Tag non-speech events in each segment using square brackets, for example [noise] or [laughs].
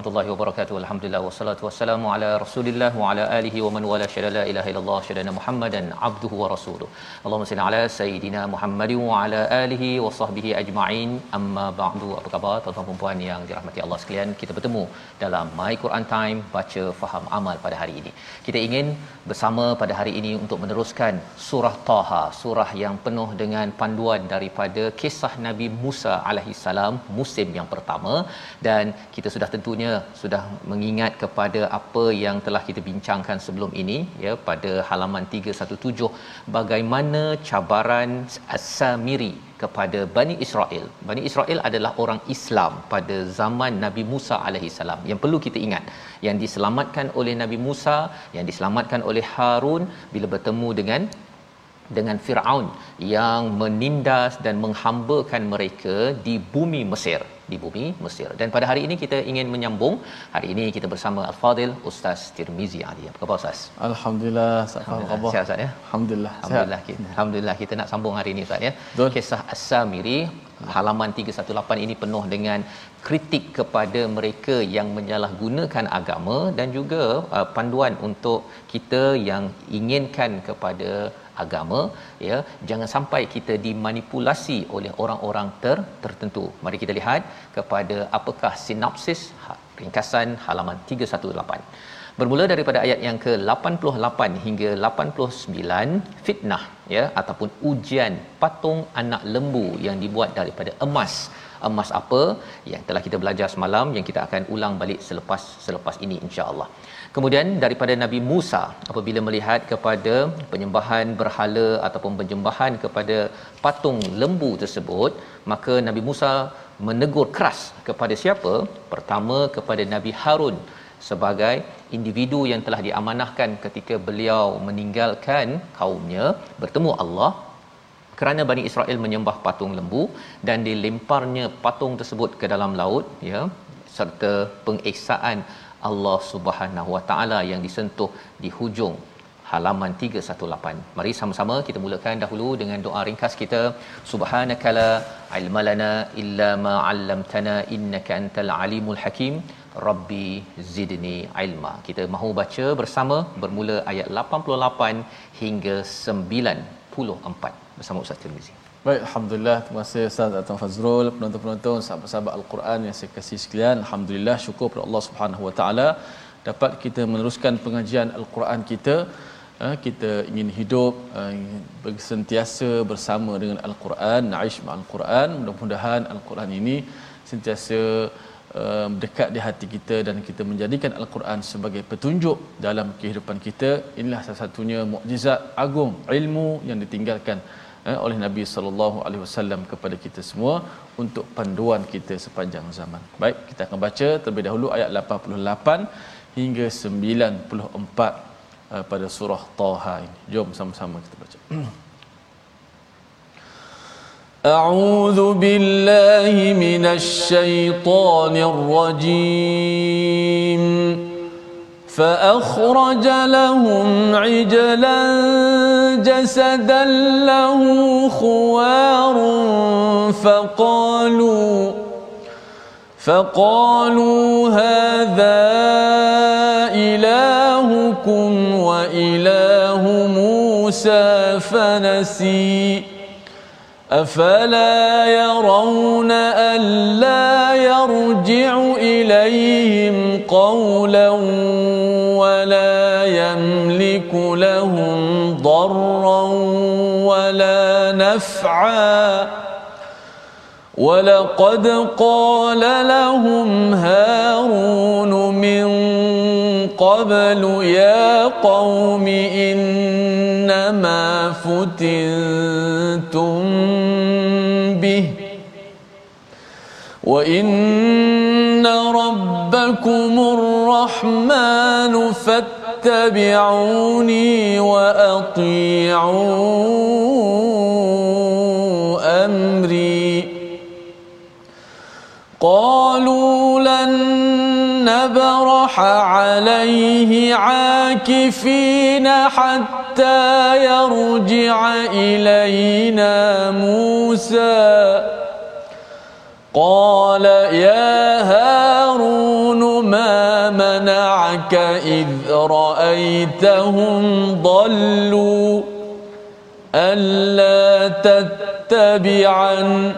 Warahmatullahi wabarakatuh. Alhamdulillah wassalatu wassalamu ala Rasulillah wa ala alihi wa man wala syada la ilaha illallah syadana Muhammadan abduhu wa rasuluh. Allahumma salli ala sayidina Muhammadin wa ala alihi wa sahbihi ajma'in. Amma ba'du. Apa khabar tuan-tuan dan puan yang dirahmati Allah sekalian? Kita bertemu dalam My Quran Time baca faham amal pada hari ini. Kita ingin bersama pada hari ini untuk meneruskan surah Taha, surah yang penuh dengan panduan daripada kisah Nabi Musa alaihi salam musim yang pertama dan kita sudah tentunya sudah mengingat kepada apa yang telah kita bincangkan sebelum ini ya pada halaman 317 bagaimana cabaran As-Samiri kepada Bani Israel. Bani Israel adalah orang Islam pada zaman Nabi Musa alaihi salam. Yang perlu kita ingat, yang diselamatkan oleh Nabi Musa, yang diselamatkan oleh Harun bila bertemu dengan dengan Firaun yang menindas dan menghambakan mereka di bumi Mesir di bumi Mesir. Dan pada hari ini kita ingin menyambung. Hari ini kita bersama Al-Fadil Ustaz Tirmizi Ali. Apa khabar Ustaz? Alhamdulillah, Alhamdulillah. Sihat Ustaz ya? Alhamdulillah. Alhamdulillah kita, Alhamdulillah kita nak sambung hari ini Ustaz ya. Betul. Kisah As-Samiri halaman 318 ini penuh dengan kritik kepada mereka yang menyalahgunakan agama dan juga uh, panduan untuk kita yang inginkan kepada agama ya jangan sampai kita dimanipulasi oleh orang-orang ter, tertentu. Mari kita lihat kepada apakah sinopsis ha, ringkasan halaman 318 bermula daripada ayat yang ke-88 hingga 89 fitnah ya ataupun ujian patung anak lembu yang dibuat daripada emas. Emas apa? Yang telah kita belajar semalam yang kita akan ulang balik selepas selepas ini insya-Allah. Kemudian daripada Nabi Musa apabila melihat kepada penyembahan berhala ataupun penyembahan kepada patung lembu tersebut, maka Nabi Musa menegur keras kepada siapa? Pertama kepada Nabi Harun sebagai individu yang telah diamanahkan ketika beliau meninggalkan kaumnya bertemu Allah kerana Bani Israel menyembah patung lembu dan dilemparnya patung tersebut ke dalam laut ya serta pengeksaan Allah Subhanahu Wa Taala yang disentuh di hujung halaman 318. Mari sama-sama kita mulakan dahulu dengan doa ringkas kita. Subhanakala ilmalana illa ma 'allamtana innaka antal alimul hakim. Rabbi zidni ilma. Kita mahu baca bersama bermula ayat 88 hingga 94 bersama Ustaz Tirmizi. Baik, Alhamdulillah. Terima kasih Ustaz Dr. Fazrul, penonton-penonton, sahabat-sahabat Al-Quran yang saya kasih sekalian. Alhamdulillah, syukur kepada Allah Subhanahu Wa Taala dapat kita meneruskan pengajian Al-Quran kita. Eh, Kita ingin hidup eh, sentiasa bersama dengan Al-Quran, naish Al-Quran. Mudah-mudahan Al-Quran ini sentiasa eh, dekat di hati kita dan kita menjadikan Al-Quran sebagai petunjuk dalam kehidupan kita. Inilah salah satunya mukjizat agung ilmu yang ditinggalkan eh, oleh Nabi sallallahu alaihi wasallam kepada kita semua untuk panduan kita sepanjang zaman. Baik, kita akan baca terlebih dahulu ayat 88 hingga 94 uh, pada surah Taha ini. Jom sama-sama kita baca. أعوذ بالله من الشيطان الرجيم فأخرج لهم عجلا جسدا له خوار فقالوا فقالوا هذا إلهكم وإله موسى فنسي أفلا يرون ألا نفعا ولقد قال لهم هارون من قبل يا قوم إنما فتنتم به وإن ربكم الرحمن فاتبعوني وأطيعوا أمري. قالوا لن نبرح عليه عاكفين حتى يرجع إلينا موسى. قال يا هارون ما منعك إذ رأيتهم ضلوا؟ ألا تتبعن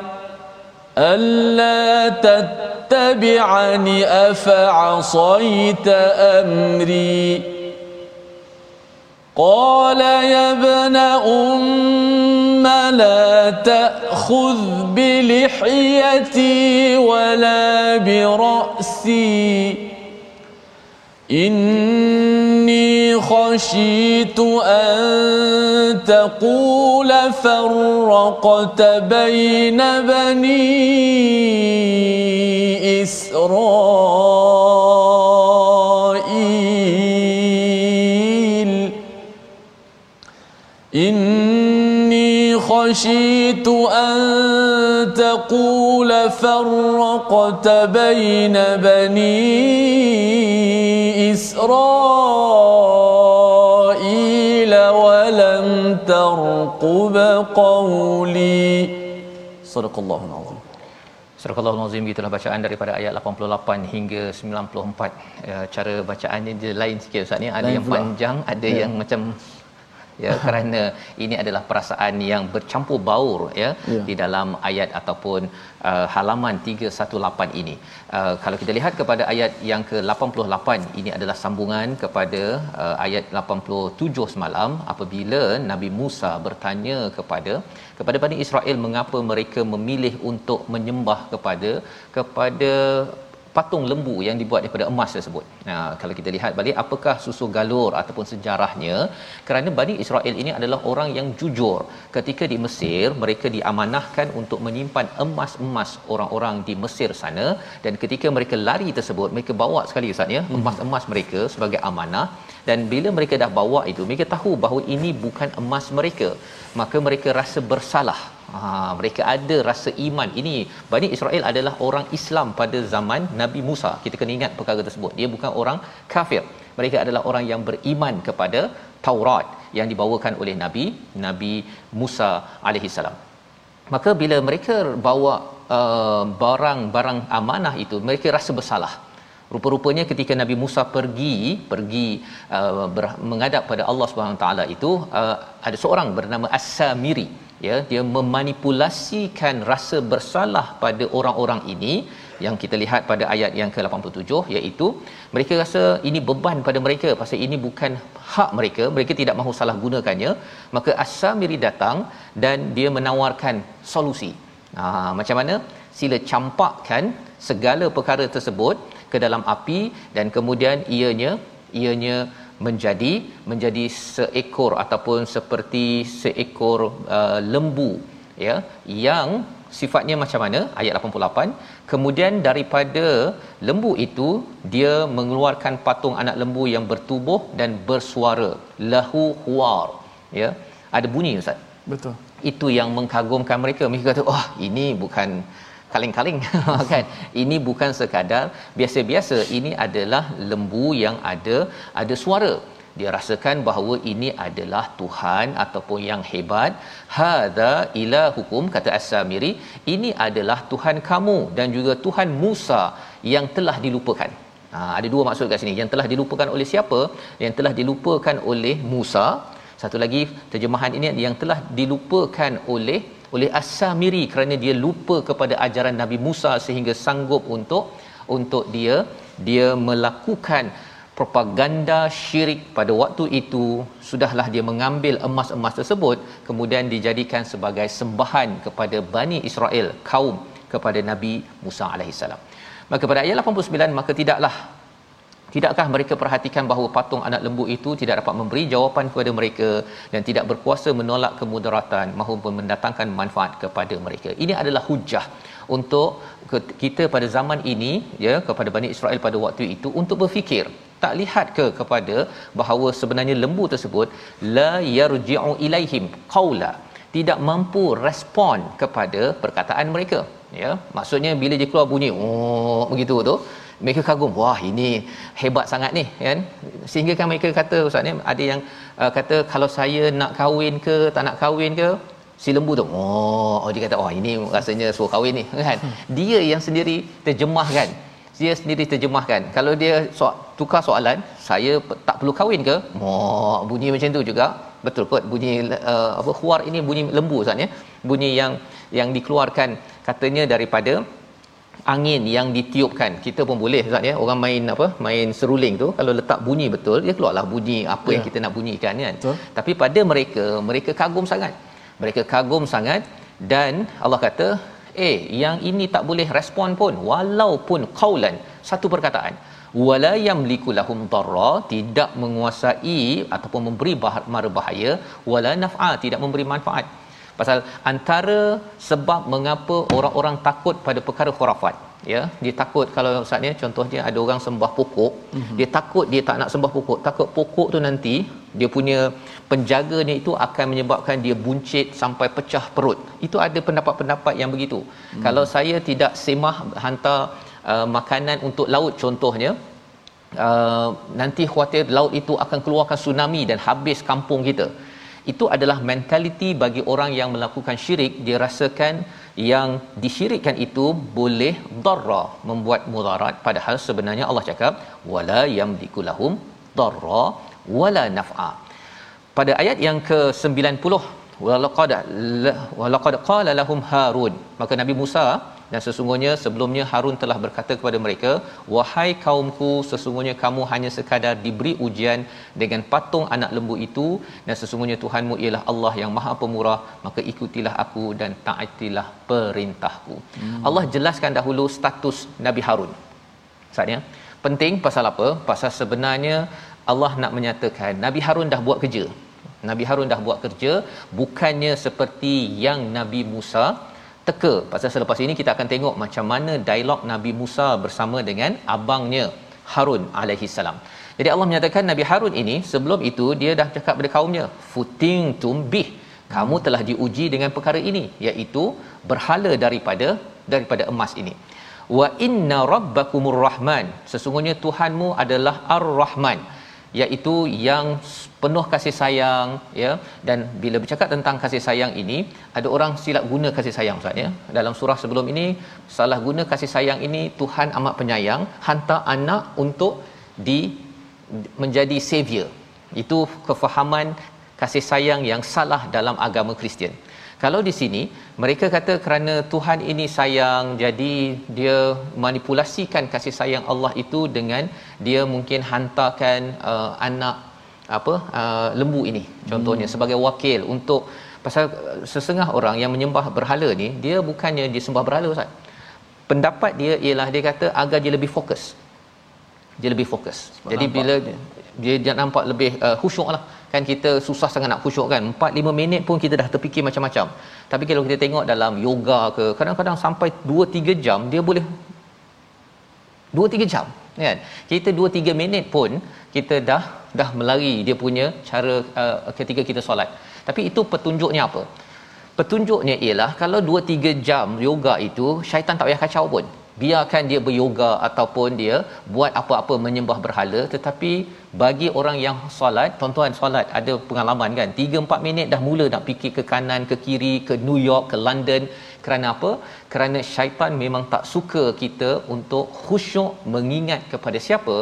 ألا تتبعني أفعصيت أمري؟ قال يا ابن أم لا تأخذ بلحيتي ولا برأسي. إني خشيت أن تقول فرقت بين بني إسرائيل. إني خشيت أن تقول فرقت بين بني إسرائيل. tarqub qawli sadaqallahu alazim Surah Al-Azim gitulah bacaan daripada ayat 88 hingga 94. Ya, cara bacaannya dia lain sikit ustaz ni. Ada lain yang pula. panjang, ada yeah. yang macam ya [laughs] kerana ini adalah perasaan yang bercampur baur ya, Ya. di dalam ayat ataupun uh, halaman 318 ini. Uh, kalau kita lihat kepada ayat yang ke-88 ini adalah sambungan kepada uh, ayat 87 semalam apabila Nabi Musa bertanya kepada kepada Bani Israel mengapa mereka memilih untuk menyembah kepada kepada patung lembu yang dibuat daripada emas tersebut. Nah, kalau kita lihat balik apakah susu galur ataupun sejarahnya kerana Bani Israel ini adalah orang yang jujur. Ketika di Mesir, mereka diamanahkan untuk menyimpan emas-emas orang-orang di Mesir sana dan ketika mereka lari tersebut, mereka bawa sekali Ustaz ya, emas-emas mereka sebagai amanah dan bila mereka dah bawa itu, mereka tahu bahawa ini bukan emas mereka. Maka mereka rasa bersalah. Ha, mereka ada rasa iman. Ini Bani Israel adalah orang Islam pada zaman Nabi Musa. Kita kena ingat perkara tersebut. Dia bukan orang kafir. Mereka adalah orang yang beriman kepada Taurat yang dibawakan oleh Nabi Nabi Musa alaihi salam. Maka bila mereka bawa uh, barang-barang amanah itu, mereka rasa bersalah. Rupa-rupanya ketika Nabi Musa pergi pergi uh, menghadap pada Allah Subhanahu taala itu uh, ada seorang bernama As-Samiri ya dia memanipulasikan rasa bersalah pada orang-orang ini yang kita lihat pada ayat yang ke-87 iaitu mereka rasa ini beban pada mereka pasal ini bukan hak mereka mereka tidak mahu salah gunakannya. Maka As-Samiri datang dan dia menawarkan solusi. Ha, macam mana? Sila campakkan segala perkara tersebut ke dalam api dan kemudian ianya ianya menjadi menjadi seekor ataupun seperti seekor uh, lembu ya yang sifatnya macam mana? Ayat 88 kemudian daripada lembu itu dia mengeluarkan patung anak lembu yang bertubuh dan bersuara lahu huar ya. Ada bunyi ustaz? Betul. itu yang mengkagumkan mereka. Mereka kata wah ini bukan kaling-kaling. [laughs] Kan? Ini bukan sekadar biasa-biasa ini adalah lembu yang ada ada suara. Dia rasakan bahawa ini adalah Tuhan ataupun yang hebat. Hadza ilahukum kata as-samiri ini adalah Tuhan kamu dan juga Tuhan Musa yang telah dilupakan. Ha, ada dua maksud kat sini. Yang telah dilupakan oleh siapa? Yang telah dilupakan oleh Musa. Satu lagi terjemahan ini yang telah dilupakan oleh oleh As-Samiri kerana dia lupa kepada ajaran Nabi Musa sehingga sanggup untuk untuk dia dia melakukan propaganda syirik pada waktu itu. Sudahlah dia mengambil emas-emas tersebut kemudian dijadikan sebagai sembahan kepada Bani Israel kaum kepada Nabi Musa alaihissalam. Maka pada ayat 89 maka tidaklah Tidakkah mereka perhatikan bahawa patung anak lembu itu tidak dapat memberi jawapan kepada mereka dan tidak berkuasa menolak kemudaratan maupun mendatangkan manfaat kepada mereka. Ini adalah hujah untuk kita pada zaman ini ya kepada Bani Israel pada waktu itu untuk berfikir tak lihat ke kepada bahawa sebenarnya lembu tersebut la yarji'u ilaihim qaula tidak mampu respon kepada perkataan mereka ya maksudnya bila dia keluar bunyi oh begitu tu mereka kagum wah ini hebat sangat ni kan? Sehingga kan mereka kata ustaz ni ada yang uh, kata kalau saya nak kahwin ke tak nak kahwin ke si lembu tu. Oh, oh dia kata oh ini rasanya suruh kahwin ni kan? Hmm. dia yang sendiri terjemahkan. Dia sendiri terjemahkan. Kalau dia so, tukar soalan saya tak perlu kahwin ke? Oh bunyi macam tu juga. Betul kot bunyi uh, apa huar ini bunyi lembu ustaz ya. Bunyi yang yang dikeluarkan katanya daripada angin yang ditiupkan. Kita pun boleh Ustaz ya. Orang main apa? Main seruling tu kalau letak bunyi betul dia keluarlah bunyi apa ya. yang kita nak bunyikan kan? Betul. tapi pada mereka mereka kagum sangat. Mereka kagum sangat dan Allah kata eh yang ini tak boleh respon pun walaupun qaulan satu perkataan. Wala yamliku lahum darra tidak menguasai ataupun memberi mara bahaya. Wala naf'a tidak memberi manfaat pasal antara sebab mengapa orang-orang takut pada perkara khurafat ya. Dia takut kalau ustaz ni contohnya ada orang sembah pokok mm-hmm. dia takut dia tak nak sembah pokok. Takut pokok tu nanti dia punya penjaganya itu akan menyebabkan dia buncit sampai pecah perut. Itu ada pendapat-pendapat yang begitu. Mm. kalau saya tidak semah hantar uh, makanan untuk laut contohnya uh, nanti khuatir laut itu akan keluarkan tsunami dan habis kampung kita itu adalah mentaliti bagi orang yang melakukan syirik. Dia rasakan yang disyirikkan itu boleh darra membuat mudarat. Padahal sebenarnya Allah cakap wala yamliku lahum darra wala naf'a. Pada ayat yang ke-90 walaqad walaqad qala lahum harun. Maka nabi Musa dan sesungguhnya sebelumnya Harun telah berkata kepada mereka wahai kaumku sesungguhnya kamu hanya sekadar diberi ujian dengan patung anak lembu itu. Dan sesungguhnya Tuhanmu ialah Allah yang Maha Pemurah. Maka ikutilah aku dan taatilah perintahku. Hmm. Allah jelaskan dahulu status Nabi Harun. Saatnya penting pasal apa? Pasal sebenarnya Allah nak menyatakan Nabi Harun dah buat kerja. Nabi Harun dah buat kerja bukannya seperti yang Nabi Musa teka pasal selepas ini kita akan tengok macam mana dialog Nabi Musa bersama dengan abangnya Harun alaihi salam. Jadi Allah menyatakan Nabi Harun ini sebelum itu dia dah cakap kepada kaumnya futing tumbih kamu telah diuji dengan perkara ini iaitu berhala daripada daripada emas ini. Wa inna rabbakumur rahman sesungguhnya Tuhanmu adalah ar-rahman iaitu yang penuh kasih sayang ya. Dan bila bercakap tentang kasih sayang ini ada orang silap guna kasih sayang Ustaz ya. Dalam surah sebelum ini salah guna kasih sayang ini Tuhan amat penyayang hantar anak untuk di menjadi savior. Itu kefahaman kasih sayang yang salah dalam agama Kristian kalau di sini mereka kata kerana Tuhan ini sayang jadi dia manipulasikan kasih sayang Allah itu dengan dia mungkin hantarkan uh, anak apa uh, lembu ini contohnya hmm. sebagai wakil untuk pasal uh, sesengah orang yang menyembah berhala ni dia bukannya dia sembah berhala Ustaz. Pendapat dia ialah dia kata agar dia lebih fokus. Dia lebih fokus. Sebab Jadi bila dia, dia dia nampak lebih uh, khusyuk lah kan kita susah sangat nak khusyuk kan. 4 5 minit pun kita dah terfikir macam-macam. Tapi kalau kita tengok dalam yoga ke kadang-kadang sampai 2 3 jam dia boleh 2 3 jam kan? Kita 2 3 minit pun kita dah dah melari dia punya cara uh, ketika kita solat. Tapi itu petunjuknya apa? Petunjuknya ialah kalau 2 3 jam yoga itu syaitan tak payah kacau pun biarkan dia beryoga ataupun dia buat apa-apa menyembah berhala. Tetapi bagi orang yang solat tuan-tuan solat ada pengalaman kan? 3 4 minit dah mula nak fikir ke kanan ke kiri ke New York ke London. Kerana apa? Kerana syaitan memang tak suka kita untuk khusyuk mengingat kepada siapa?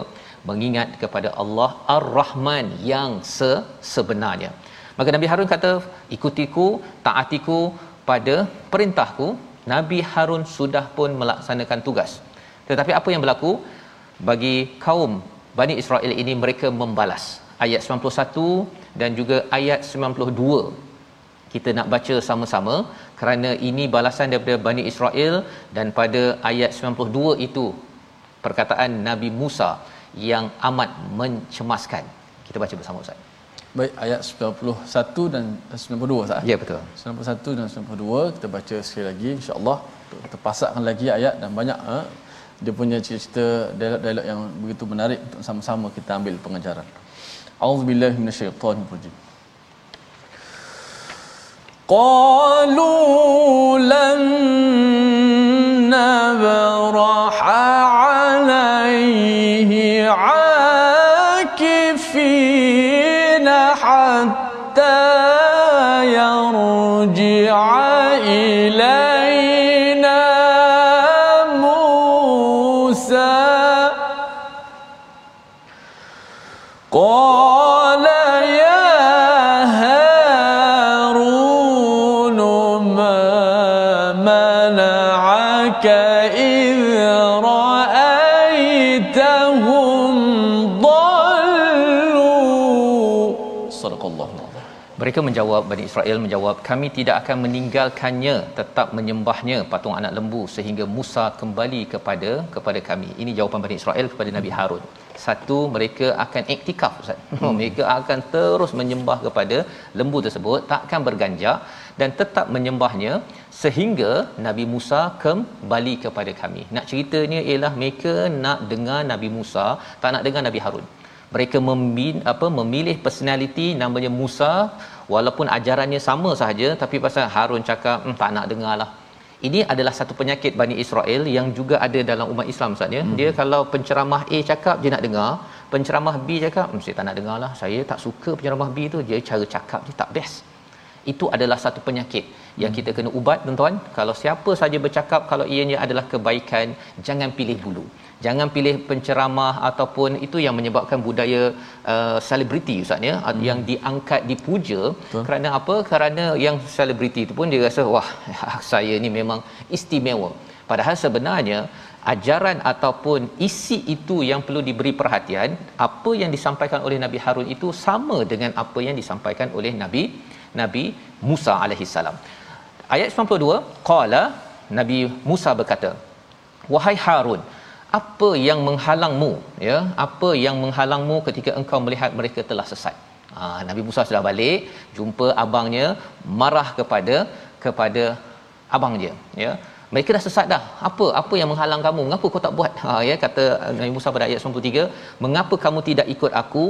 Mengingat kepada Allah Ar-Rahman yang se- sebenarnya. Maka Nabi Harun kata ikutiku taatiku pada perintahku Nabi Harun sudah pun melaksanakan tugas. Tetapi apa yang berlaku bagi kaum Bani Israel ini mereka membalas. Ayat 91 dan juga ayat 92. Kita nak baca sama-sama kerana ini balasan daripada Bani Israel dan pada ayat 92 itu perkataan Nabi Musa yang amat mencemaskan. Kita baca bersama Ustaz. Baik ayat 91 dan 92 sah. Ya betul. 91 dan 92 kita baca sekali lagi insya-Allah terpasakkan lagi ayat dan banyak ha? dia punya cerita dialog-dialog yang begitu menarik untuk sama-sama kita ambil pengajaran. Auzubillahi minasyaitonirrajim. Qalu lan nabraha alaihi 'ala قال Mereka menjawab Bani Israel menjawab kami tidak akan meninggalkannya tetap menyembahnya patung anak lembu sehingga Musa kembali kepada kepada kami. Ini jawapan Bani Israel kepada Nabi Harun. Satu mereka akan iktikaf Ustaz. Hmm. mereka akan terus menyembah kepada lembu tersebut takkan berganjak dan tetap menyembahnya sehingga Nabi Musa kembali kepada kami. Nak ceritanya ialah mereka nak dengar Nabi Musa, tak nak dengar Nabi Harun mereka membin, apa memilih personality namanya Musa walaupun ajarannya sama sahaja tapi pasal Harun cakap hmm, tak nak dengarlah ini adalah satu penyakit Bani Israel yang juga ada dalam umat Islam Ustaz ya. Hmm. Dia kalau penceramah A cakap dia nak dengar, penceramah B cakap hmm, saya tak nak dengarlah. Saya tak suka penceramah B tu, dia cara cakap dia tak best. Itu adalah satu penyakit yang kita kena ubat tuan-tuan. Kalau siapa saja bercakap kalau ianya adalah kebaikan, jangan pilih bulu jangan pilih penceramah ataupun itu yang menyebabkan budaya selebriti uh, ustaz ya. Hmm. yang diangkat dipuja. Betul. kerana apa? Kerana yang selebriti itu pun dia rasa wah [laughs] saya ni memang istimewa. Padahal sebenarnya ajaran ataupun isi itu yang perlu diberi perhatian apa yang disampaikan oleh Nabi Harun itu sama dengan apa yang disampaikan oleh Nabi Nabi Musa alaihissalam. Ayat 92 qala Nabi Musa berkata wahai Harun apa yang menghalangmu ya? Apa yang menghalangmu ketika engkau melihat mereka telah sesat? Ha, Nabi Musa sudah balik jumpa abangnya marah kepada kepada abang dia ya? Mereka dah sesat dah. Apa apa yang menghalang kamu? Mengapa kau tak buat? Ha, ya kata Nabi Musa pada ayat 93 mengapa kamu tidak ikut aku?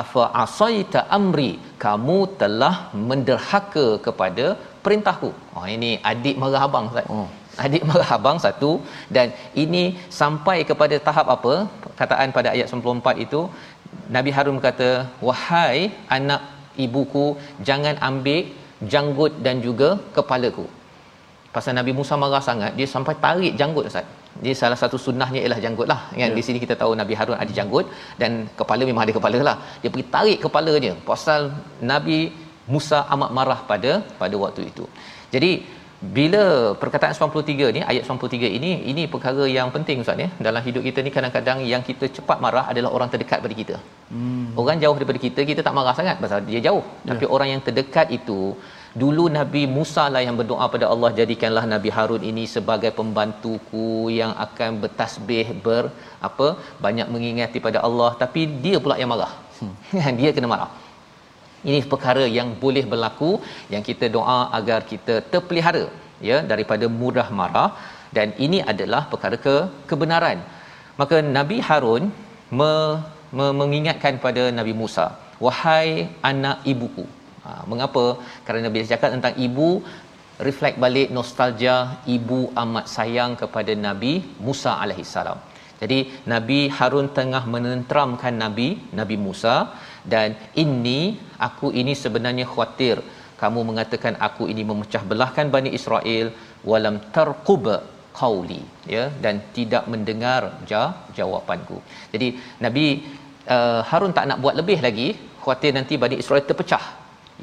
Afa asaita amri kamu telah menderhaka kepada perintahku. Oh ini adik marah abang Ustaz. Oh adik marah abang satu dan ini sampai kepada tahap apa? Kataan pada ayat 94 itu Nabi Harun kata wahai anak ibuku jangan ambil janggut dan juga kepalaku. Pasal Nabi Musa marah sangat dia sampai tarik janggut Ustaz. Dia salah satu sunnahnya ialah janggut lah. Kan yeah. di sini kita tahu Nabi Harun ada janggut dan kepala memang ada kepala lah. Dia pergi tarik kepalanya. Pasal Nabi Musa amat marah pada pada waktu itu. Jadi bila perkataan 93 ni ayat 93 ini ini perkara yang penting ustaz ya dalam hidup kita ni kadang-kadang yang kita cepat marah adalah orang terdekat pada kita. Hmm. Orang jauh daripada kita kita tak marah sangat pasal dia jauh. Yeah. Tapi orang yang terdekat itu dulu Nabi Musa lah yang berdoa pada Allah jadikanlah Nabi Harun ini sebagai pembantuku yang akan bertasbih ber apa banyak mengingati pada Allah tapi dia pula yang marah. Hmm. [laughs] dia kena marah ini perkara yang boleh berlaku yang kita doa agar kita terpelihara ya daripada mudah marah. Dan ini adalah perkara ke kebenaran. Maka Nabi Harun me, me, mengingatkan pada Nabi Musa wahai anak ibuku. Ha, mengapa? Kerana bila cakap tentang ibu reflect balik nostalgia ibu amat sayang kepada Nabi Musa alaihissalam. Jadi Nabi Harun tengah menenteramkan Nabi Nabi Musa dan ini aku ini sebenarnya khawatir. Kamu mengatakan aku ini memecah belahkan Bani Israel walam tarqub qauli ya dan tidak mendengar jawapanku. Jadi Nabi uh, Harun tak nak buat lebih lagi. Khawatir nanti Bani Israel terpecah.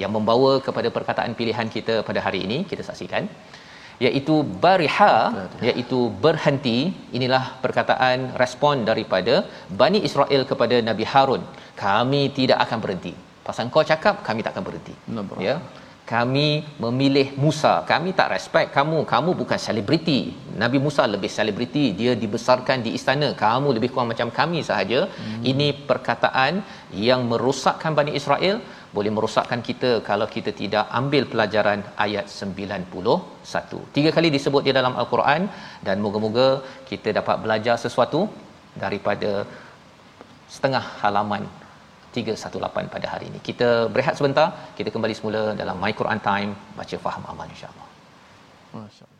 Yang membawa kepada perkataan pilihan kita pada hari ini kita saksikan iaitu bariha iaitu berhenti. Inilah perkataan respon daripada Bani Israel kepada Nabi Harun. Kami tidak akan berhenti. Pasal kau cakap kami tak akan berhenti. Ya. Kami memilih Musa. Kami tak respect kamu. Kamu bukan selebriti. Nabi Musa lebih selebriti. Dia dibesarkan di istana. Kamu lebih kurang macam kami sahaja. Hmm. ini perkataan yang merosakkan Bani Israel boleh merosakkan kita kalau kita tidak ambil pelajaran ayat 91 tiga kali disebut di dalam al-Quran dan moga-moga kita dapat belajar sesuatu daripada setengah halaman 318 pada hari ini. Kita berehat sebentar, kita kembali semula dalam My Quran Time baca faham amal insya-Allah. Masya-Allah.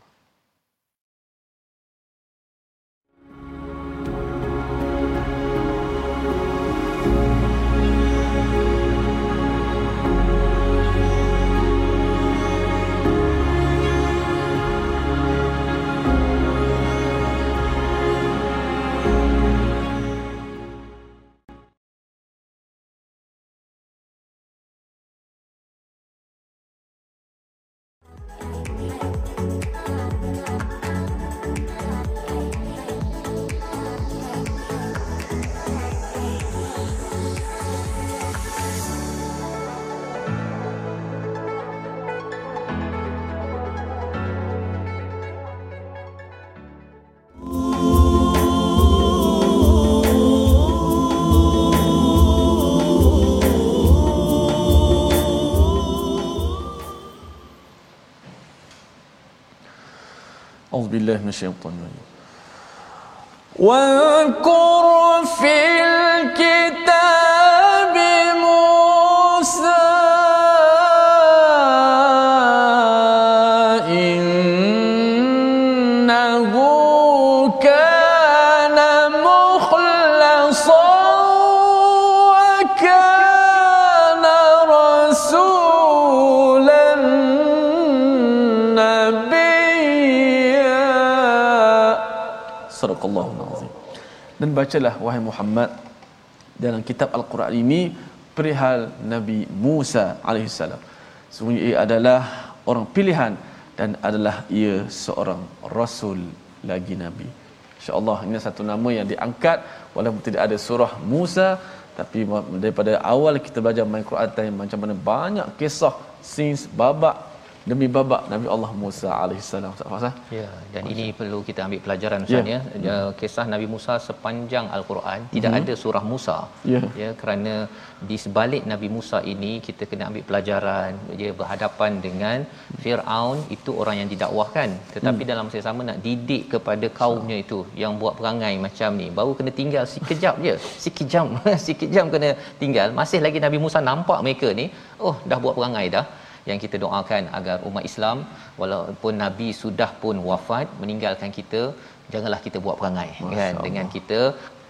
بالله من الشيطان الرجيم واذكر في الكتاب Bacalah wahai Muhammad dalam kitab Al-Quran ini perihal Nabi Musa alaihissalam. Sebenarnya ia adalah orang pilihan dan adalah ia seorang rasul lagi nabi. Insya-Allah ini satu nama yang diangkat walaupun tidak ada surah Musa tapi daripada awal kita belajar main Quran macam mana banyak kisah since babak demi babak Nabi Allah Musa alaihissalam Ustaz Fazal. Ya, dan Masya. ini perlu kita ambil pelajaran Ustaz ya. ya. Kisah Nabi Musa sepanjang Al-Quran tidak mm-hmm. ada surah Musa. Ya. ya, kerana di sebalik Nabi Musa ini kita kena ambil pelajaran dia berhadapan dengan Firaun itu orang yang didakwahkan tetapi mm. dalam masa sama nak didik kepada kaumnya itu yang buat perangai macam ni baru kena tinggal sekejap je sikit jam [laughs] sikit jam kena tinggal masih lagi Nabi Musa nampak mereka ni oh dah buat perangai dah yang kita doakan agar umat Islam walaupun nabi sudah pun wafat meninggalkan kita janganlah kita buat perangai Masya kan Allah. dengan kita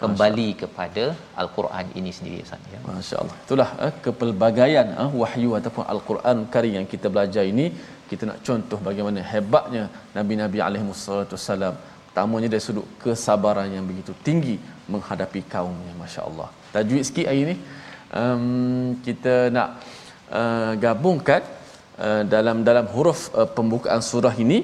kembali kepada al-Quran ini sendiri Ustaz ya. Masya-Allah. Itulah eh, kepelbagaian eh, wahyu ataupun al-Quran Karim yang kita belajar ini kita nak contoh bagaimana hebatnya nabi-nabi alaihi wasallam. Pertamanya dari sudut kesabaran yang begitu tinggi menghadapi kaumnya masya-Allah. Tajwid sikit hari ini um, kita nak uh, gabungkan Uh, dalam dalam huruf uh, pembukaan surah ini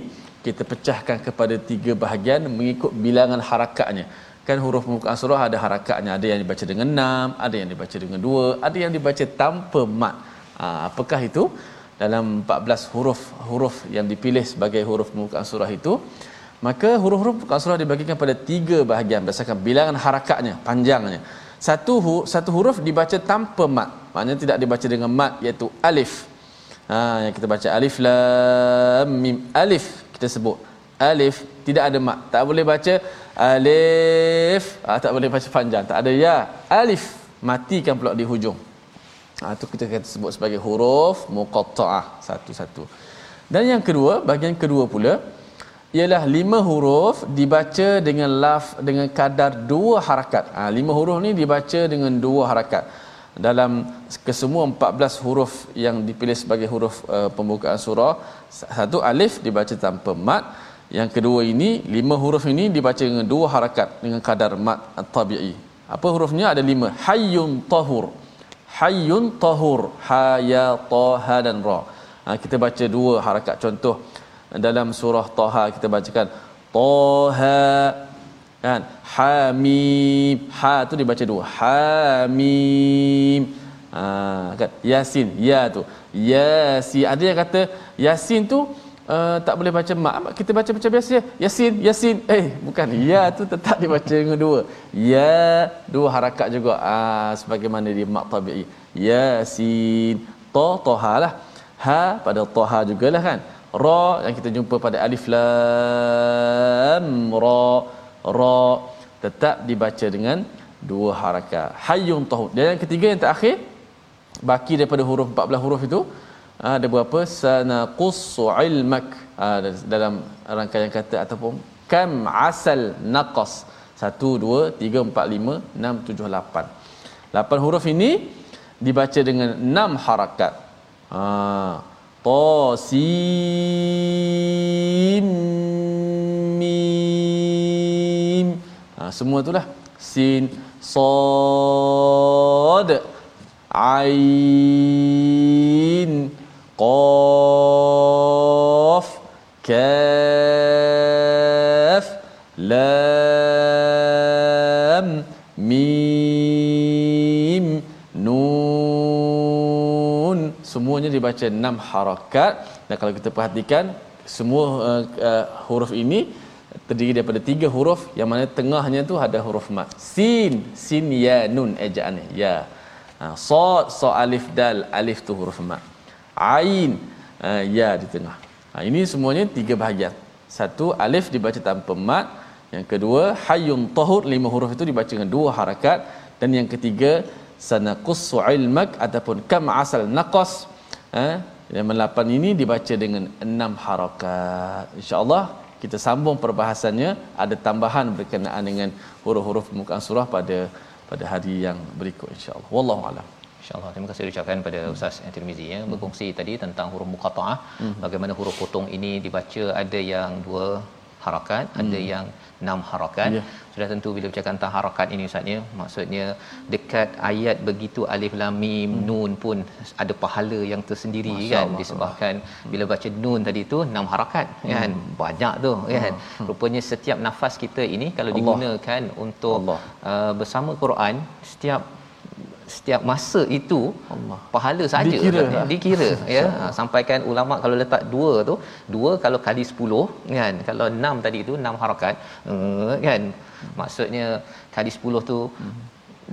kita pecahkan kepada tiga bahagian mengikut bilangan harakatnya. Kan huruf pembukaan surah ada harakatnya, ada yang dibaca dengan enam, ada yang dibaca dengan dua, ada yang dibaca tanpa mat. Ha, apakah itu? Dalam 14 huruf huruf yang dipilih sebagai huruf pembukaan surah itu, maka huruf-huruf pembukaan surah dibagikan pada tiga bahagian berdasarkan bilangan harakatnya, panjangnya. Satu satu huruf dibaca tanpa mat. Maknanya tidak dibaca dengan mat iaitu alif. Ha yang kita baca. Alif lam mim. Alif kita sebut. Alif tidak ada mak. Tak boleh baca alif. Ha, tak boleh baca panjang. Tak ada ya. Alif matikan pula di hujung. Ha tu kita kata sebut sebagai huruf muqatta'ah. Satu-satu. Dan yang kedua, bahagian kedua pula ialah lima huruf dibaca dengan laf dengan kadar dua harakat. Ha, lima huruf ni dibaca dengan dua harakat. Dalam kesemua 14 huruf yang dipilih sebagai huruf uh, pembukaan surah, satu alif dibaca tanpa mat, yang kedua ini lima huruf ini dibaca dengan dua harakat dengan kadar mat tabi'i. Apa hurufnya? Ada lima. Hayyun tahur. Hayyun tahur. Ha ya ta ha dan ra. Ha, kita baca dua harakat contoh dalam surah Taha kita bacakan Taha kan? Hamim. Ha tu dibaca dua. Hamim. Ha kan? Yasin. Ya tu. Yasin. Ada yang kata Yasin tu uh, tak boleh baca mak. Kita baca macam biasa ya. Yasin Yasin. Eh bukan. Ya tu tetap dibaca dengan dua. Ya dua harakat juga. Ah sebagaimana di mak tabi'i. Yasin. Ta taha lah. Ha pada taha jugalah kan. Ra yang kita jumpa pada alif lam ra ra tetap dibaca dengan dua harakat hayyun tahud. Dan yang ketiga yang terakhir baki daripada huruf 14 huruf itu ada berapa? Sanaqussu ilmak. Dalam rangkaian kata ataupun kam asal naqas. 1 2 3 4 5 6 7 8 8 huruf ini dibaca dengan 6 harakat. Ha ta sin semua itulah sin sad ain qaf kaf lam mim nun. Semuanya dibaca enam harakat. Dan kalau kita perhatikan semua uh, uh, huruf ini terdiri daripada tiga huruf yang mana tengahnya tu ada huruf mat. Sin sin ya nun ejaannya ya. Ha, sad sa alif dal alif tu huruf mat. Ain uh, ya di tengah. Ha, ini semuanya tiga bahagian. Satu alif dibaca tanpa mat. Yang kedua hayyun tahur lima huruf itu dibaca dengan dua harakat. Dan yang ketiga sanaqussu ilmak ataupun kam asal naqas. Eh yang melapan ini dibaca dengan enam harakat. Insyaallah kita sambung perbahasannya ada tambahan berkenaan dengan huruf-huruf pembukaan surah pada pada hari yang berikut insyaallah wallahu alam InsyaAllah. Terima kasih ucapkan pada Ustaz Tirmizi ya. Berkongsi tadi tentang huruf muqata'ah. Hmm. Bagaimana huruf potong ini dibaca ada yang dua harakat, hmm. ada yang enam harakat. Yeah. Sudah tentu bila bercakap tentang harakat ini Ustaz ya, maksudnya dekat ayat begitu alif lam mim hmm. nun pun ada pahala yang tersendiri Masya kan Allah, disebabkan Allah. bila baca nun tadi tu enam harakat hmm. kan. Banyak tu kan. Hmm. Rupanya setiap nafas kita ini kalau Allah. digunakan untuk uh, bersama Quran setiap setiap masa itu Allah. pahala saja dikira, kan? dikira ya [laughs] ha, sampaikan ulama kalau letak dua tu dua kalau kali sepuluh kan kalau enam tadi tu enam harakat uh, kan maksudnya kali sepuluh tu hmm.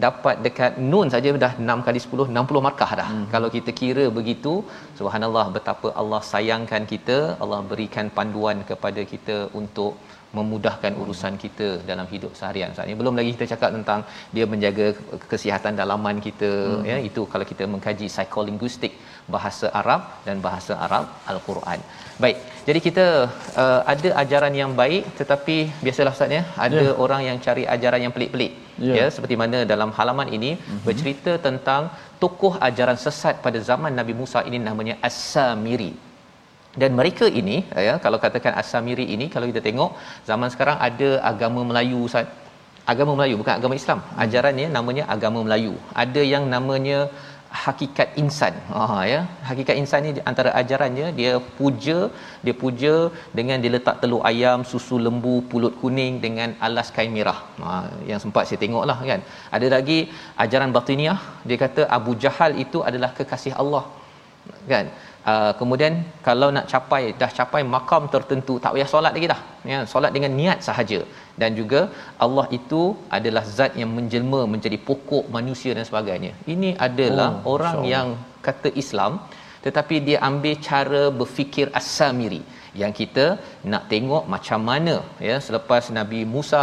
dapat dekat nun saja dah 6 kali 10 60 markah dah. Hmm. Kalau kita kira begitu, subhanallah betapa Allah sayangkan kita, Allah berikan panduan kepada kita untuk memudahkan urusan kita dalam hidup seharian ni belum lagi kita cakap tentang dia menjaga kesihatan dalaman kita hmm. ya itu kalau kita mengkaji psikolinguistik bahasa Arab dan bahasa Arab Al-Quran. Baik. Jadi kita uh, ada ajaran yang baik tetapi biasalah Ustaz ya ada yeah. orang yang cari ajaran yang pelik-pelik. Yeah. Ya seperti mana dalam halaman ini mm-hmm. bercerita tentang tokoh ajaran sesat pada zaman Nabi Musa ini namanya As-Samiri dan mereka ini ya kalau katakan Asamiri ini kalau kita tengok zaman sekarang ada agama Melayu agama Melayu bukan agama Islam. Ajarannya namanya agama Melayu. Ada yang namanya hakikat insan. Ha ya. Hakikat insan ni antara ajarannya dia puja dia puja dengan dia letak telur ayam susu lembu pulut kuning dengan alas kain merah. Ha yang sempat saya tengoklah kan. Ada lagi ajaran batiniah dia kata Abu Jahal itu adalah kekasih Allah. Kan Uh, kemudian kalau nak capai dah capai makam tertentu tak payah solat lagi dah. Ya solat dengan niat sahaja. Dan juga Allah itu adalah zat yang menjelma menjadi pokok manusia dan sebagainya. Ini adalah oh, orang so. yang kata Islam tetapi dia ambil cara berfikir as-samiri. Yang kita nak tengok macam mana ya selepas Nabi Musa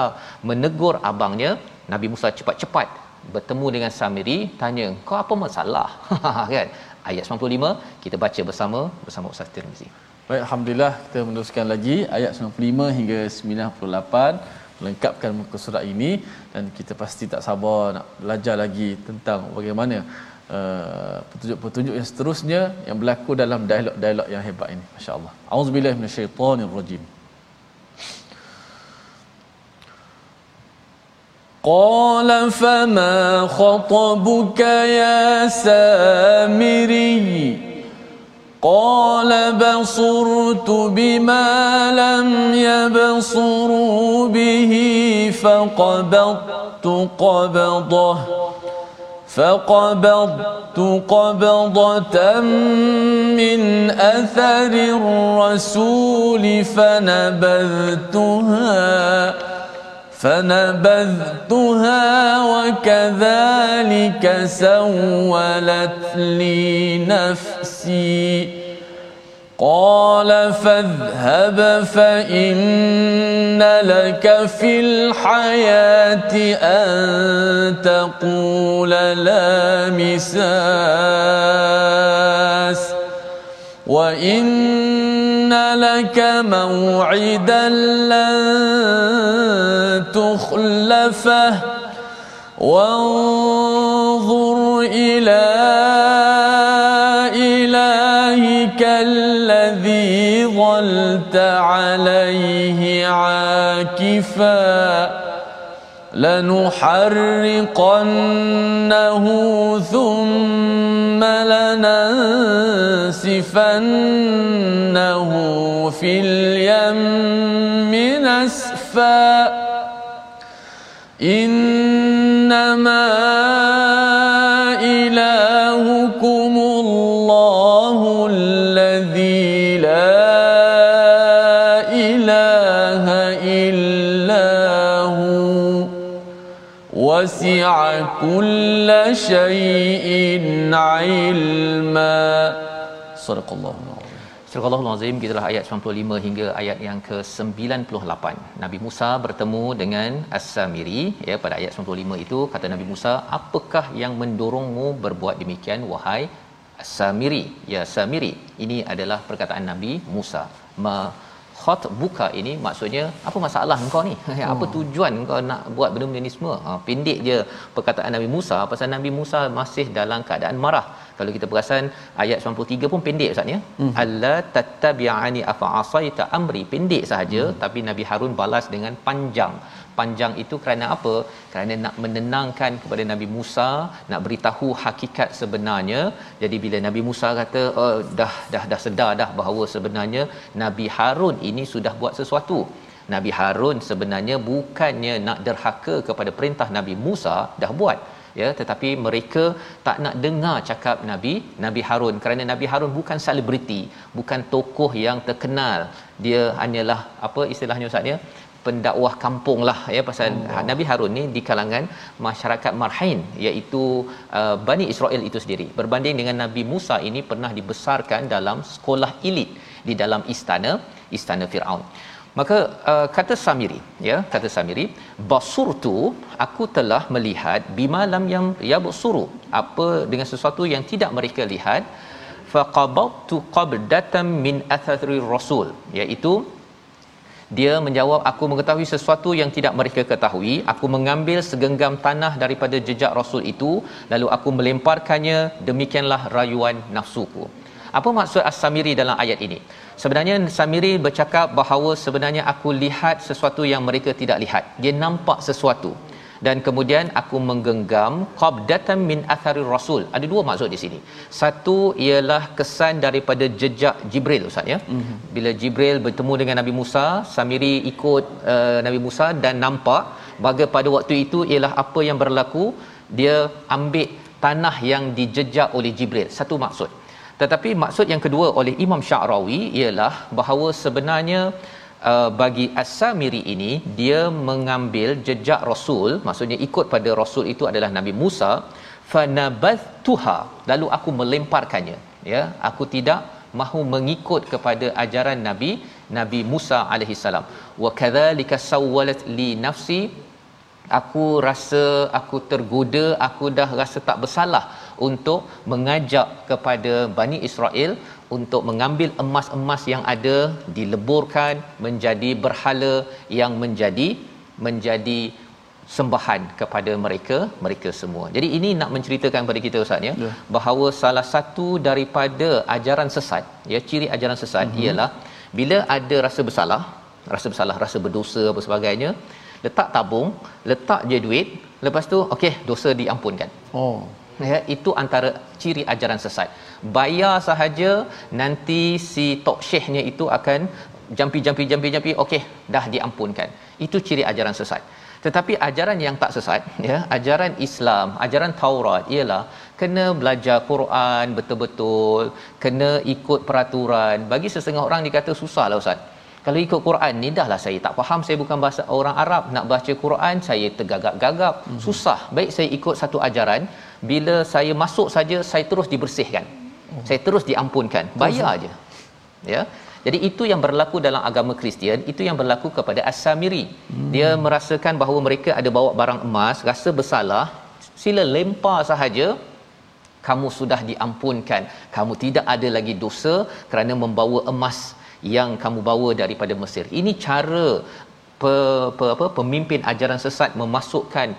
menegur abangnya Nabi Musa cepat-cepat bertemu dengan Samiri tanya kau apa masalah? [laughs] Kan ayat 95 kita baca bersama bersama Ustaz Tirmizi. Baik, Alhamdulillah kita meneruskan lagi ayat 95 hingga 98 melengkapkan muka surat ini dan kita pasti tak sabar nak belajar lagi tentang bagaimana uh, petunjuk-petunjuk yang seterusnya yang berlaku dalam dialog-dialog yang hebat ini. Masya-Allah. Auzubillahi minasyaitonirrajim. قال فما خطبك يا سامري؟ قال بصرت بما لم يبصروا به فقبضت قبضه فقبضت قبضة من أثر الرسول فنبذتها. فنبذتها وكذلك سولت لي نفسي. قال فاذهب فإن لك في الحياة أن تقول لا مساس. وإن لك موعدا لن تخلفه وانظر إلى إلهك الذي ظلت عليه عاكفاً لنحرقنه ثم لننسفنه في اليم نسفا. إنما إلهكم وسع كل شيء علما صدق الله العظيم Surah Al-Azim gitulah ayat 95 hingga ayat yang ke-98. Nabi Musa bertemu dengan As-Samiri ya pada ayat 95 itu kata Nabi Musa, "Apakah yang mendorongmu berbuat demikian wahai As-Samiri?" Ya Samiri, ini adalah perkataan Nabi Musa. Ma khot buka ini maksudnya apa masalah engkau ni? Oh. [laughs] apa tujuan engkau nak buat benda-benda ni semua? Ha, pendek je perkataan Nabi Musa. Pasal Nabi Musa masih dalam keadaan marah. Kalau kita perasan ayat 93 pun pendek ustaz ya? Hmm. alla tattabi'ani afa asaita amri. Pendek sahaja hmm. tapi Nabi Harun balas dengan panjang panjang itu kerana apa? Kerana nak menenangkan kepada Nabi Musa, nak beritahu hakikat sebenarnya. Jadi bila Nabi Musa kata, oh, dah dah dah sedar dah bahawa sebenarnya Nabi Harun ini sudah buat sesuatu. Nabi Harun sebenarnya bukannya nak derhaka kepada perintah Nabi Musa, dah buat ya tetapi mereka tak nak dengar cakap Nabi Nabi Harun kerana Nabi Harun bukan selebriti bukan tokoh yang terkenal dia hanyalah apa istilahnya ustaz ya pendakwah kampung lah ya pasal oh. Nabi Harun ni di kalangan masyarakat Marhain iaitu uh, Bani Israel itu sendiri berbanding dengan Nabi Musa ini pernah dibesarkan dalam sekolah elit di dalam istana istana Firaun maka uh, kata Samiri ya kata Samiri basurtu aku telah melihat bima lam yang yabsuru apa dengan sesuatu yang tidak mereka lihat faqabtu qabdatan min athari rasul iaitu dia menjawab aku mengetahui sesuatu yang tidak mereka ketahui. Aku mengambil segenggam tanah daripada jejak rasul itu lalu aku melemparkannya. Demikianlah rayuan nafsuku. Apa maksud as-samiri dalam ayat ini? Sebenarnya samiri bercakap bahawa sebenarnya aku lihat sesuatu yang mereka tidak lihat. Dia nampak sesuatu dan kemudian aku menggenggam qabdatan min athari rasul. Ada dua maksud di sini. Satu ialah kesan daripada jejak jibril ustaz ya. Mm-hmm. bila jibril bertemu dengan nabi Musa samiri ikut uh, nabi Musa dan nampak baga pada waktu itu ialah apa yang berlaku dia ambil tanah yang dijejak oleh jibril. Satu maksud. Tetapi maksud yang kedua oleh Imam Sya'rawi ialah bahawa sebenarnya uh, bagi As-Samiri ini dia mengambil jejak Rasul maksudnya ikut pada Rasul itu adalah Nabi Musa fanabathtuha lalu aku melemparkannya. Ya aku tidak mahu mengikut kepada ajaran Nabi Nabi Musa alaihi salam. Wa kadzalika sawwalat li nafsi aku rasa aku tergoda aku dah rasa tak bersalah untuk mengajak kepada Bani Israel untuk mengambil emas-emas yang ada dileburkan menjadi berhala yang menjadi menjadi sembahan kepada mereka mereka semua. Jadi ini nak menceritakan kepada kita ustaz ya, ya. bahawa salah satu daripada ajaran sesat ya ciri ajaran sesat uh-huh. ialah bila ada rasa bersalah, rasa bersalah, rasa berdosa apa sebagainya, letak tabung, letak je duit, lepas tu okey dosa diampunkan. Oh. Ya, itu antara ciri ajaran sesat. Bayar sahaja nanti si tok syekhnya itu akan jampi jampi jampi jampi okey dah diampunkan. Itu ciri ajaran sesat. Tetapi ajaran yang tak sesat, ya, ajaran Islam, ajaran Taurat ialah kena belajar Quran betul-betul, kena ikut peraturan. Bagi sesetengah orang dikata susahlah ustaz. Kalau ikut Quran ni dahlah saya tak faham saya bukan bahasa orang Arab nak baca Quran saya tergagap-gagap hmm. susah baik saya ikut satu ajaran bila saya masuk saja saya terus dibersihkan hmm. saya terus diampunkan bayar aja ya jadi itu yang berlaku dalam agama Kristian, itu yang berlaku kepada As-Samiri. Hmm. Dia merasakan bahawa mereka ada bawa barang emas, rasa bersalah, sila lempar sahaja kamu sudah diampunkan. Kamu tidak ada lagi dosa kerana membawa emas yang kamu bawa daripada Mesir. Ini cara pe, pe, apa pemimpin ajaran sesat memasukkan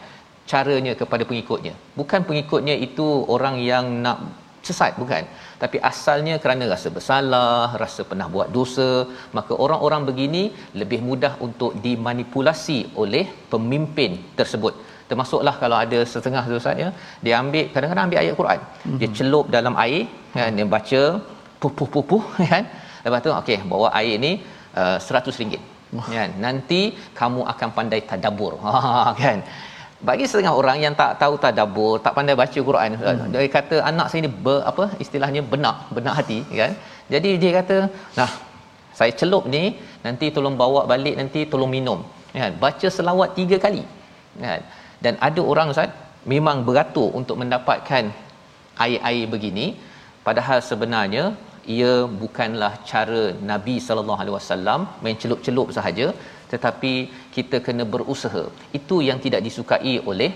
caranya kepada pengikutnya. Bukan pengikutnya itu orang yang nak sesat bukan. Tapi asalnya kerana rasa bersalah rasa pernah buat dosa maka orang-orang begini lebih mudah untuk dimanipulasi oleh pemimpin tersebut. Termasuklah kalau ada setengah dosa ya dia ambil kadang-kadang ambil ayat Quran. Mm-hmm. dia celup dalam air kan dia baca puh puh [laughs] kan. Lepas tu okey bawa air ni uh, 100 ringgit. Kan nanti kamu akan pandai tadabbur. [laughs] Ha kan bagi setengah orang yang tak tahu tadabbur, tak pandai baca Quran, hmm. dia kata anak saya ni ber, apa istilahnya benak, benak hati kan. Jadi dia kata, "Nah, saya celup ni, nanti tolong bawa balik nanti tolong minum." Kan? Baca selawat tiga kali. Kan? Dan ada orang Ustaz memang beratur untuk mendapatkan air-air begini padahal sebenarnya ia bukanlah cara Nabi sallallahu alaihi wasallam main celup-celup sahaja tetapi kita kena berusaha itu yang tidak disukai oleh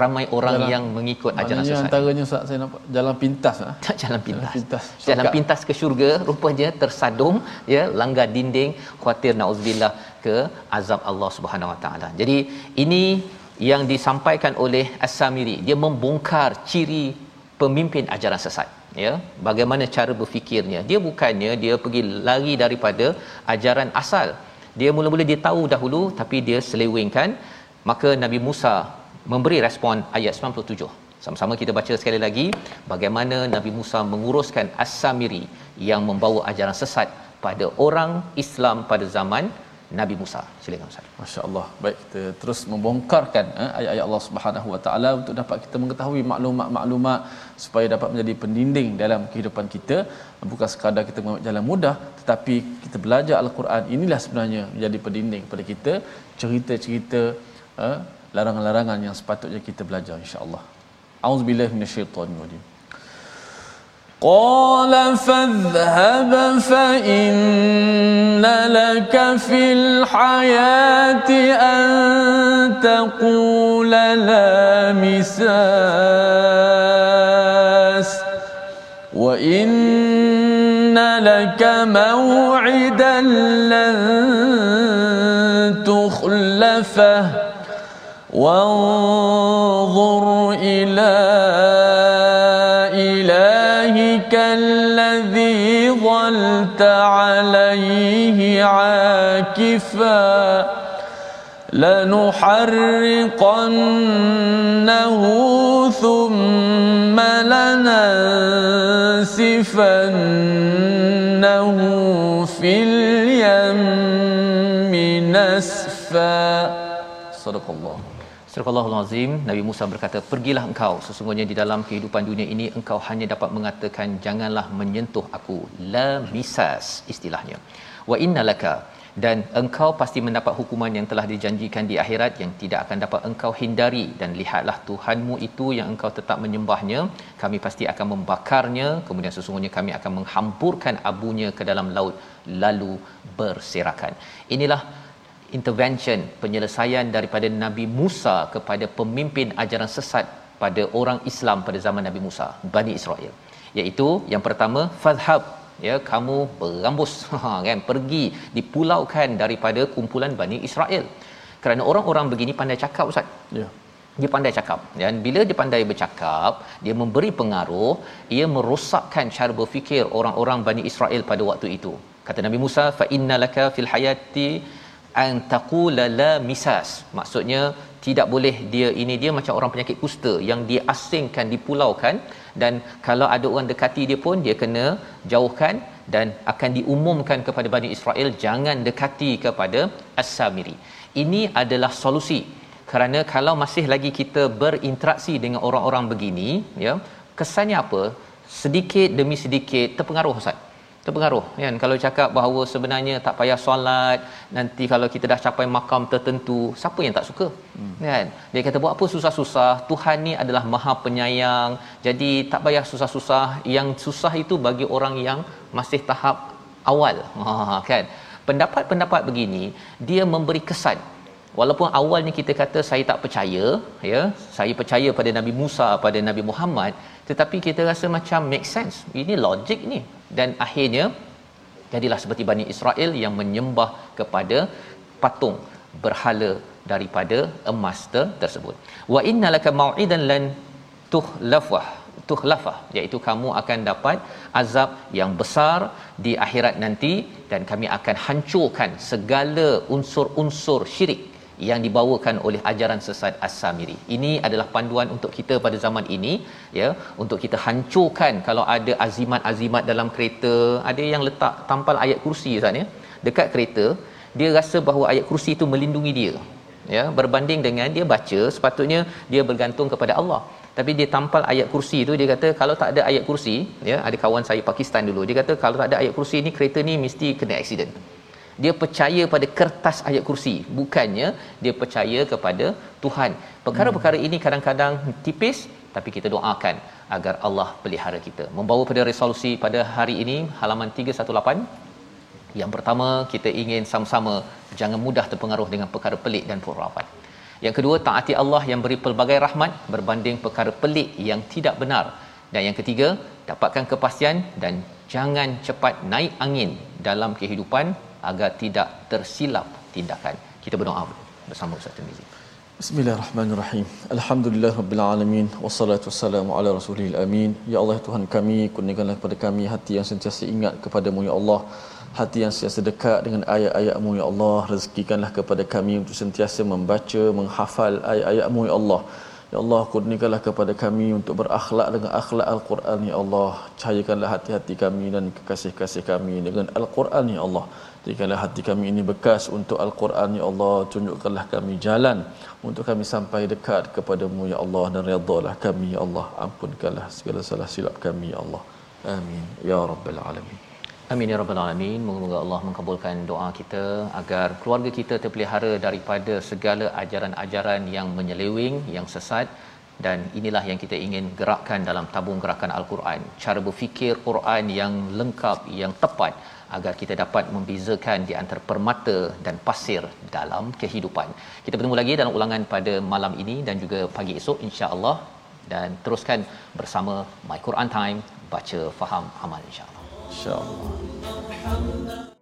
ramai orang jalan, yang mengikut ajaran sesat. Antaranya saya nampak jalan pintas ah. [laughs] jalan pintas. Jalan pintas, jalan pintas ke syurga rupanya tersadung ya langgar dinding khuatir nauzubillah ke azab Allah Subhanahu Wa Taala. Jadi ini yang disampaikan oleh As-Samiri dia membongkar ciri pemimpin ajaran sesat ya bagaimana cara berfikirnya dia bukannya dia pergi lari daripada ajaran asal dia mula-mula dia tahu dahulu tapi dia selewengkan. Maka Nabi Musa memberi respon ayat 97 sama-sama kita baca sekali lagi bagaimana Nabi Musa menguruskan As-Samiri yang membawa ajaran sesat pada orang Islam pada zaman Nabi Musa. Silakan Ustaz. Masya-Allah. Baik, kita terus membongkarkan eh, ayat-ayat Allah Subhanahu Wa Taala untuk dapat kita mengetahui maklumat-maklumat supaya dapat menjadi pendinding dalam kehidupan kita. Bukan sekadar kita mengambil jalan mudah, tetapi kita belajar Al-Quran inilah sebenarnya menjadi pendinding kepada kita cerita-cerita eh, larangan-larangan yang sepatutnya kita belajar insya-Allah. Auzubillahi minasyaitonir قال فاذهب فإن لك في الحياة أن تقول لا مساس وإن لك موعدا لن تخلفه وانظر إلى عليه عاكفا لنحرقنه ثم لننسفنه في اليم نسفا. صدق الله. Surahul Azim Nabi Musa berkata pergilah engkau. Sesungguhnya di dalam kehidupan dunia ini engkau hanya dapat mengatakan janganlah menyentuh aku la misas istilahnya. Wa innalaka dan engkau pasti mendapat hukuman yang telah dijanjikan di akhirat yang tidak akan dapat engkau hindari. Dan lihatlah Tuhanmu itu yang engkau tetap menyembahnya. Kami pasti akan membakarnya. Kemudian sesungguhnya kami akan menghampurkan abunya ke dalam laut lalu berserakan. Inilah intervention penyelesaian daripada Nabi Musa kepada pemimpin ajaran sesat pada orang Islam pada zaman Nabi Musa Bani Israel. Iaitu yang pertama fadhhab. Ya kamu berambus. [laughs] Ha, kan? Pergi dipulaukan daripada kumpulan Bani Israel. Kerana orang-orang begini pandai cakap ustaz. Ya. Dia pandai cakap. Dan bila dia pandai bercakap dia memberi pengaruh ia merosakkan cara berfikir orang-orang Bani Israel pada waktu itu. Kata Nabi Musa fa innalaka fil hayati an taqula la misas. Maksudnya tidak boleh dia ini dia macam orang penyakit kusta yang diasingkan dipulaukan dan kalau ada orang dekati dia pun dia kena jauhkan dan akan diumumkan kepada Bani Israel jangan dekati kepada As-Samiri. Ini adalah solusi. Kerana kalau masih lagi kita berinteraksi dengan orang-orang begini ya kesannya apa? Sedikit demi sedikit terpengaruh ustaz terpengaruh kan? Kalau cakap bahawa sebenarnya tak payah solat nanti kalau kita dah capai makam tertentu siapa yang tak suka? Hmm. kan? Dia kata buat apa susah-susah? Tuhan ni adalah Maha Penyayang. Jadi tak payah susah-susah. Yang susah itu bagi orang yang masih tahap awal. [laughs] Ha kan? Pendapat-pendapat begini dia memberi kesan. Walaupun awalnya kita kata saya tak percaya ya? Saya percaya pada Nabi Musa pada Nabi Muhammad tetapi kita rasa macam make sense. Ini logik ni. Dan akhirnya jadilah seperti Bani Israel yang menyembah kepada patung berhala daripada emas ter- tersebut. Wa innalaka mau'idan lan tuhlafah tuhlafah iaitu kamu akan dapat azab yang besar di akhirat nanti dan kami akan hancurkan segala unsur-unsur syirik yang dibawakan oleh ajaran sesat As-Samiri. Ini adalah panduan untuk kita pada zaman ini ya untuk kita hancurkan kalau ada azimat-azimat dalam kereta, ada yang letak tampal ayat kursi Ustaz ya dekat kereta, dia rasa bahawa ayat kursi itu melindungi dia. Ya, berbanding dengan dia baca sepatutnya dia bergantung kepada Allah. Tapi dia tampal ayat kursi itu dia kata kalau tak ada ayat kursi, ya ada kawan saya Pakistan dulu, dia kata kalau tak ada ayat kursi ni kereta ni mesti kena accident dia percaya pada kertas ayat kursi. Bukannya dia percaya kepada Tuhan. Perkara-perkara ini kadang-kadang tipis tapi kita doakan agar Allah pelihara kita. Membawa pada resolusi pada hari ini halaman 318 yang pertama kita ingin sama-sama jangan mudah terpengaruh dengan perkara pelik dan khurafat yang kedua taati Allah yang beri pelbagai rahmat berbanding perkara pelik yang tidak benar. Dan yang ketiga dapatkan kepastian dan jangan cepat naik angin dalam kehidupan agar tidak tersilap tindakan. Kita berdoa bersama Ustaz Tirmizi. Bismillahirrahmanirrahim. Alhamdulillah rabbil alamin wassalatu wassalamu ala rasulil amin. Ya Allah Tuhan kami, kurniakanlah kepada kami hati yang sentiasa ingat kepadamu ya Allah. Hati yang sentiasa dekat dengan ayat-ayatmu ya Allah. Rezekikanlah kepada kami untuk sentiasa membaca, menghafal ayat-ayatmu ya Allah. Ya Allah, kurniakanlah kepada kami untuk berakhlak dengan akhlak Al-Quran, Ya Allah. Cahayakanlah hati-hati kami dan kekasih-kasih kami dengan Al-Quran, Ya Allah. Jadikanlah hati kami ini bekas untuk Al-Quran, Ya Allah. Tunjukkanlah kami jalan untuk kami sampai dekat kepadamu, Ya Allah. Dan redalah kami, Ya Allah. Ampunkanlah segala salah silap kami, Ya Allah. Amin. Ya Rabbal Alamin. Amin ya rabbal alamin. Moga-moga Allah mengabulkan doa kita agar keluarga kita terpelihara daripada segala ajaran-ajaran yang menyeleweng, yang sesat dan inilah yang kita ingin gerakkan dalam tabung gerakan Al-Quran. Cara berfikir Quran yang lengkap, yang tepat agar kita dapat membezakan di antara permata dan pasir dalam kehidupan. Kita bertemu lagi dalam ulangan pada malam ini dan juga pagi esok insya-Allah dan teruskan bersama My Quran Time baca faham amal insya-Allah. InsyaAllah.